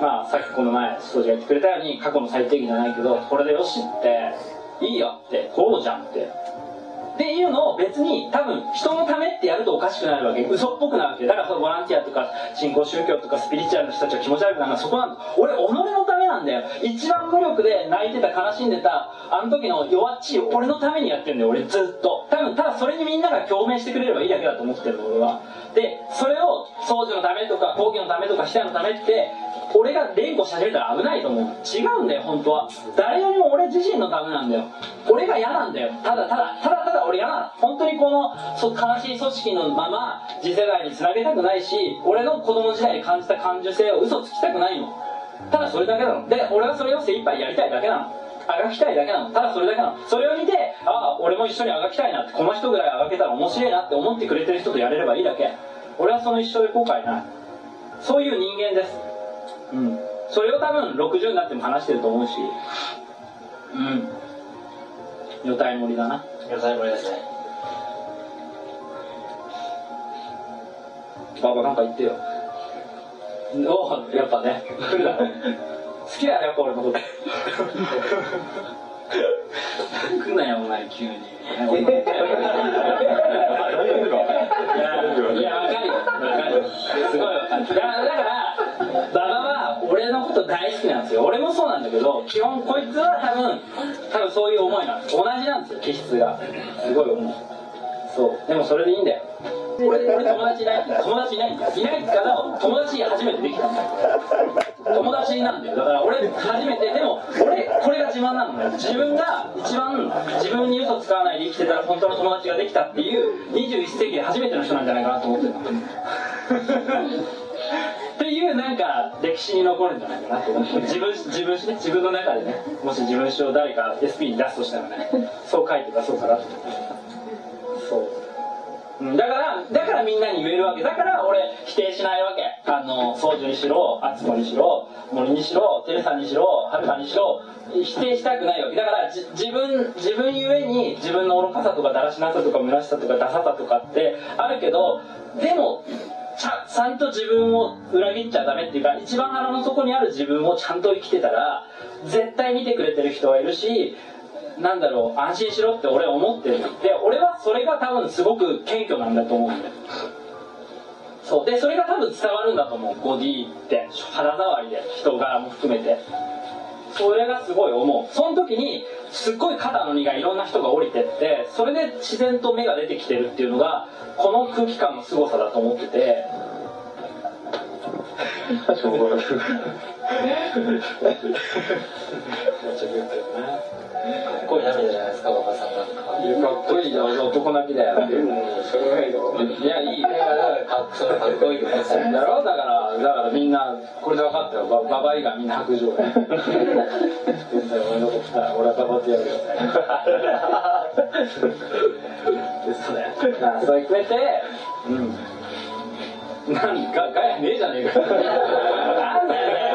Speaker 2: まあさっきこの前掃除が言ってくれたように過去の最低限じゃないけどこれでよしっていいよってこうじゃんって。っていうのを別に多分人のためってやるとおかしくなるわけ。嘘っぽくなるわけ。だからそのボランティアとか信仰宗教とかスピリチュアルの人たちが気持ち悪くなるのはそこなんだ。俺己のためなんだよ。一番無力で泣いてた悲しんでたあの時の弱っちい俺のためにやってんだよ。俺ずっと。多分ただそれにみんなが共鳴してくれればいいだけだと思ってるの俺は。でそれを掃除のためとか講義のためとかしたのためって俺が連呼し始めたら危ないと思う。違うんだよ本当は。誰よりも俺自身のためなんだよ。俺が嫌なんだよ。ただただただただ俺嫌なの本当にこのそ悲しい組織のまま次世代につなげたくないし俺の子供時代に感じた感受性を嘘つきたくないの。ただそれだけなの。で俺はそれを精一杯やりたいだけなの。あがきたいだけなの。ただそれだけなの。それを見てああ俺も一緒にあがきたいなってこの人ぐらいあがけたら面白いなって思ってくれてる人とやれればいいだけ。俺はその一生で後悔ない。そういう人間です。うん。それを多分60になっても話してると思うし。うん。女体盛りだな。
Speaker 7: 女体盛りですね
Speaker 2: ババなんか言ってよ。おおやっぱね。好きだよやっぱ俺のこと。来んなよお前急に。いやいやわかるよ。わかる。すごいわかる。だから俺のこと大好きなんですよ。俺もそうなんだけど基本こいつは多分多分そういう思いなんです。同じなんですよ気質が。すごい思う。そう。でもそれでいいんだよ。俺俺友達いない。友達いない。んだよいないから友達初めてできたんだよ。友達なんだよ。だから俺初めてでも俺これが自慢なのね。自分が一番自分に嘘つかないで生きてたら本当の友達ができたっていう21世紀で初めての人なんじゃないかなと思ってるっていうなんか歴史に残るんじゃないかなって自分自分ね自分の中でねもし自分史を誰か SP に出すとしたらねそう書いて出そうかなと。思ってそう。うんだからだからみんなに言えるわけ。だから俺否定しないわけ。あの宗樹にしろ敦子にしろ森にしろテレサにしろはるかにしろ否定したくないわけ。だから自分自分ゆえに自分の愚かさとかだらしなさとか虚しさとかダサさとかってあるけどでもちゃんと自分を裏切っちゃダメっていうか一番腹の底にある自分をちゃんと生きてたら絶対見てくれてる人はいるしなんだろう安心しろって俺は思ってる。で俺はそれが多分すごく謙虚なんだと思うんだよ。そう。でそれが多分伝わるんだと思う。5D って肌触りで人柄も含めて。それがすごい思う。その時にすっごい肩の荷がいろんな人が降りてってそれで自然と芽が出てきてるっていうのがこの空気感の凄さだと思ってて。
Speaker 7: っこいい涙じゃないですか、馬場さんなんか。
Speaker 2: かっこいいじゃ男泣きだよいやいい
Speaker 7: かっそれかっこいいよね。
Speaker 2: だろだからだからみんなこれで分かったよバババ以外みんな白状や現在俺のこと来たら俺は頑張ってやるよですねあそれくれてうんなんかガヤねえじゃねえかなんだよ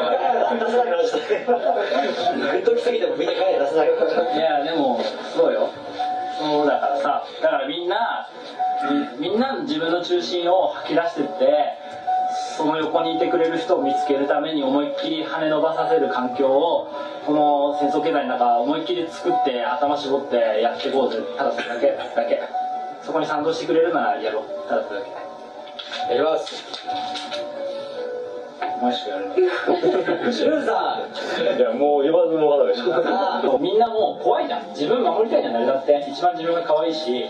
Speaker 7: 出せなくなっちゃって。グッときすぎてもみんな帰出せなくなっちゃっ
Speaker 2: いやでもそうよそうだからさだからみんなみんな自分の中心を吐き出してってその横にいてくれる人を見つけるために思いっきり羽伸ばさせる環境をこの戦争経済の中思いっきり作って頭絞ってやっていこうぜただそれだけだけそこに賛同してくれるならやろうただそれだけ。
Speaker 7: やります。
Speaker 2: もしくやる
Speaker 7: シュウさ
Speaker 5: いやもう言わずもがなでしょ。
Speaker 2: みんなもう怖いじゃん。自分守りたいじゃん誰だって。一番自分が可愛いし。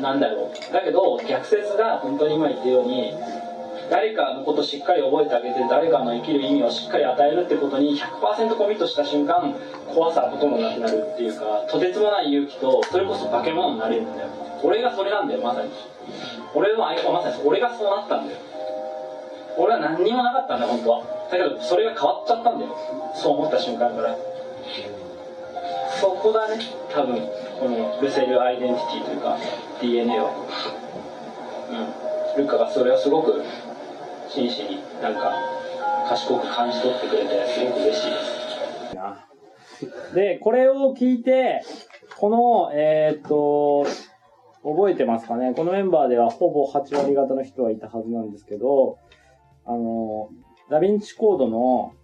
Speaker 2: なんだろう。だけど逆説が本当に今言ったように誰かのことをしっかり覚えてあげて誰かの生きる意味をしっかり与えるってことに100%コミットした瞬間怖さはほとんどなくなるっていうかとてつもない勇気とそれこそ化け物になれるんだよ。俺がそれなんだよまさに。俺のアイコンはまさに俺がそうなったんだよ俺は何にもなかったんだ本当は。だけどそれが変わっちゃったんだよ。そう思った瞬間から。そこだね多分。このルセルアイデンティティというか DNA はうん。ルカがそれをすごく真摯になんか賢く感じ取ってくれてすごく嬉しい。ですでこれを聞いてこのえーっと覚えてますかね。このメンバーではほぼ8割方の人はいたはずなんですけどあのダヴィンチコードの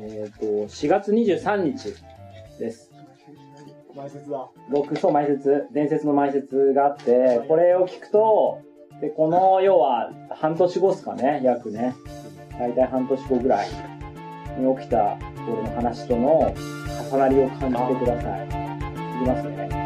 Speaker 2: えっ、と、4月23日です。
Speaker 8: 前説だ。
Speaker 2: 僕、そう、埋設、伝説の埋設があって、これを聞くと、で、この、要は、半年後っすかね、約ね。大体半年後ぐらいに起きた、俺の話との重なりを感じてください。いきますね。